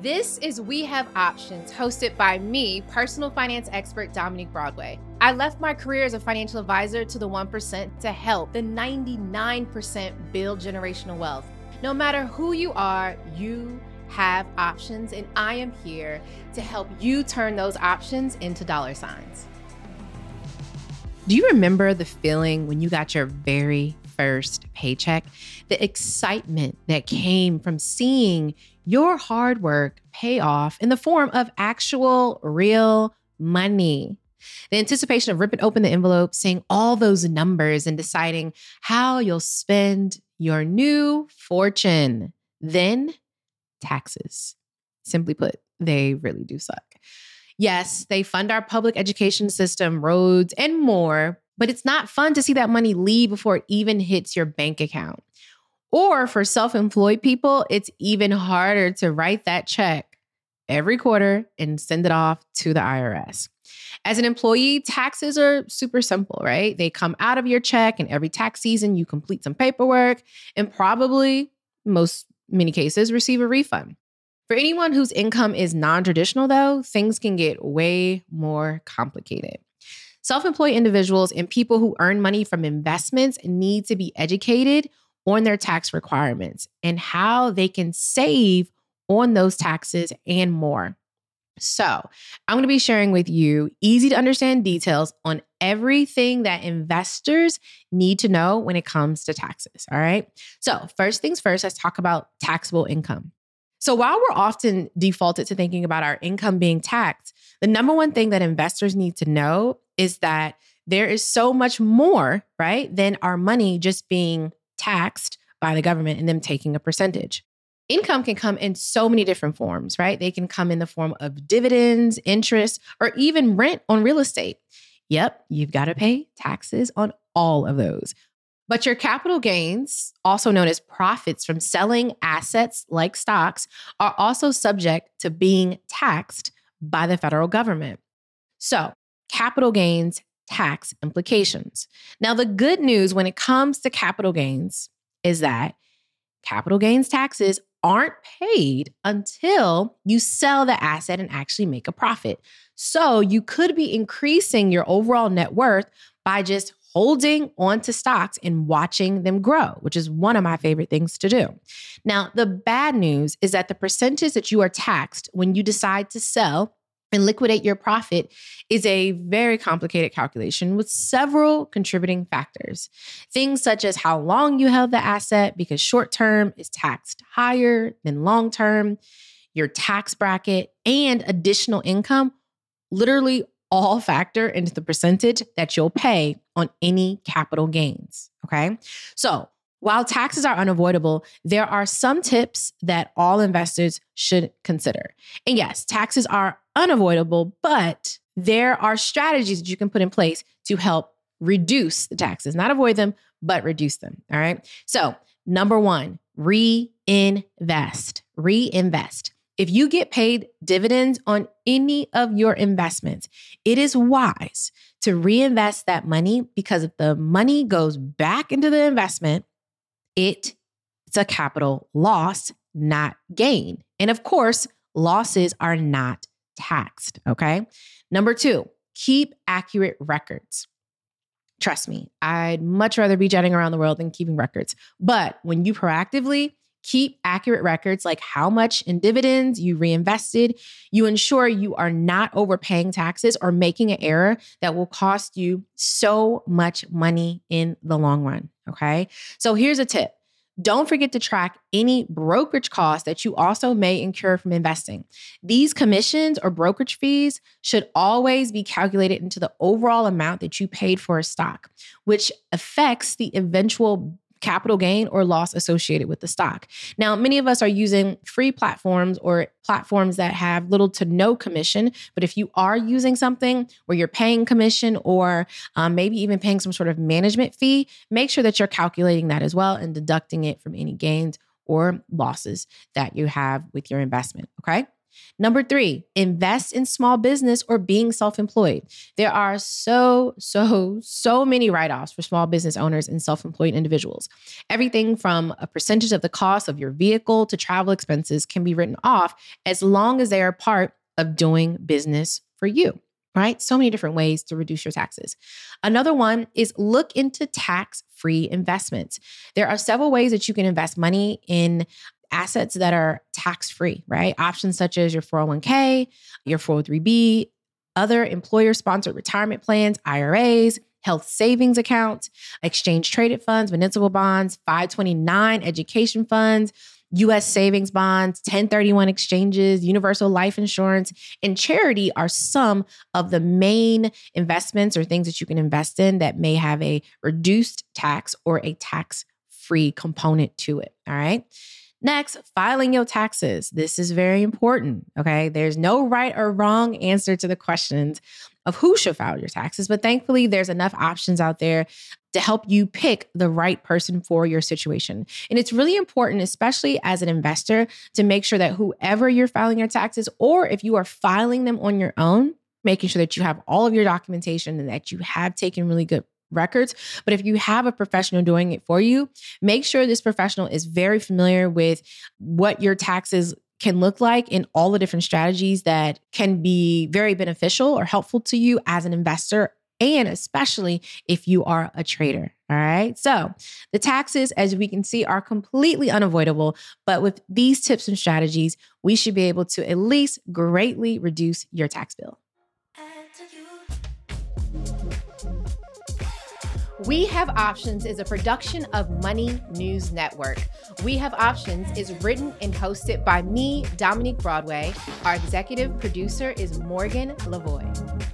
This is We Have Options, hosted by me, personal finance expert Dominique Broadway. I left my career as a financial advisor to the 1% to help the 99% build generational wealth. No matter who you are, you have options, and I am here to help you turn those options into dollar signs. Do you remember the feeling when you got your very first paycheck? The excitement that came from seeing your hard work pay off in the form of actual, real money. The anticipation of ripping open the envelope, seeing all those numbers, and deciding how you'll spend your new fortune. Then taxes. Simply put, they really do suck. Yes, they fund our public education system, roads, and more, but it's not fun to see that money leave before it even hits your bank account. Or for self employed people, it's even harder to write that check every quarter and send it off to the IRS. As an employee, taxes are super simple, right? They come out of your check, and every tax season, you complete some paperwork and probably, most many cases, receive a refund. For anyone whose income is non traditional, though, things can get way more complicated. Self employed individuals and people who earn money from investments need to be educated on their tax requirements and how they can save on those taxes and more. So, I'm going to be sharing with you easy to understand details on everything that investors need to know when it comes to taxes. All right. So, first things first, let's talk about taxable income. So, while we're often defaulted to thinking about our income being taxed, the number one thing that investors need to know is that there is so much more, right, than our money just being taxed by the government and them taking a percentage. Income can come in so many different forms, right? They can come in the form of dividends, interest, or even rent on real estate. Yep, you've got to pay taxes on all of those. But your capital gains, also known as profits from selling assets like stocks, are also subject to being taxed by the federal government. So, capital gains tax implications. Now, the good news when it comes to capital gains is that capital gains taxes aren't paid until you sell the asset and actually make a profit. So you could be increasing your overall net worth by just holding onto stocks and watching them grow, which is one of my favorite things to do. Now, the bad news is that the percentage that you are taxed when you decide to sell and liquidate your profit is a very complicated calculation with several contributing factors. Things such as how long you held the asset, because short term is taxed higher than long term, your tax bracket, and additional income literally all factor into the percentage that you'll pay on any capital gains. Okay. So, while taxes are unavoidable, there are some tips that all investors should consider. And yes, taxes are unavoidable, but there are strategies that you can put in place to help reduce the taxes, not avoid them, but reduce them. All right. So, number one, reinvest. Reinvest. If you get paid dividends on any of your investments, it is wise to reinvest that money because if the money goes back into the investment, it, it's a capital loss, not gain. And of course, losses are not taxed. Okay. Number two, keep accurate records. Trust me, I'd much rather be jetting around the world than keeping records. But when you proactively keep accurate records like how much in dividends you reinvested, you ensure you are not overpaying taxes or making an error that will cost you so much money in the long run. Okay. So here's a tip. Don't forget to track any brokerage costs that you also may incur from investing. These commissions or brokerage fees should always be calculated into the overall amount that you paid for a stock, which affects the eventual capital gain or loss associated with the stock. Now, many of us are using free platforms or platforms that have little to no commission. But if you are using something where you're paying commission or um, maybe even paying some sort of management fee, make sure that you're calculating that as well and deducting it from any gains or losses that you have with your investment. Okay. Number three, invest in small business or being self employed. There are so, so, so many write offs for small business owners and self employed individuals. Everything from a percentage of the cost of your vehicle to travel expenses can be written off as long as they are part of doing business for you right? So many different ways to reduce your taxes. Another one is look into tax free investments. There are several ways that you can invest money in assets that are tax free, right? Options such as your 401k, your 403b, other employer sponsored retirement plans, IRAs, health savings accounts, exchange traded funds, municipal bonds, 529 education funds, US savings bonds, 1031 exchanges, universal life insurance, and charity are some of the main investments or things that you can invest in that may have a reduced tax or a tax free component to it. All right. Next, filing your taxes. This is very important. Okay. There's no right or wrong answer to the questions of who should file your taxes, but thankfully, there's enough options out there to help you pick the right person for your situation. And it's really important, especially as an investor, to make sure that whoever you're filing your taxes, or if you are filing them on your own, making sure that you have all of your documentation and that you have taken really good records. But if you have a professional doing it for you, make sure this professional is very familiar with what your taxes can look like in all the different strategies that can be very beneficial or helpful to you as an investor and especially if you are a trader. All right. So the taxes, as we can see, are completely unavoidable. But with these tips and strategies, we should be able to at least greatly reduce your tax bill. We Have Options is a production of Money News Network. We Have Options is written and hosted by me, Dominique Broadway. Our executive producer is Morgan Lavoie.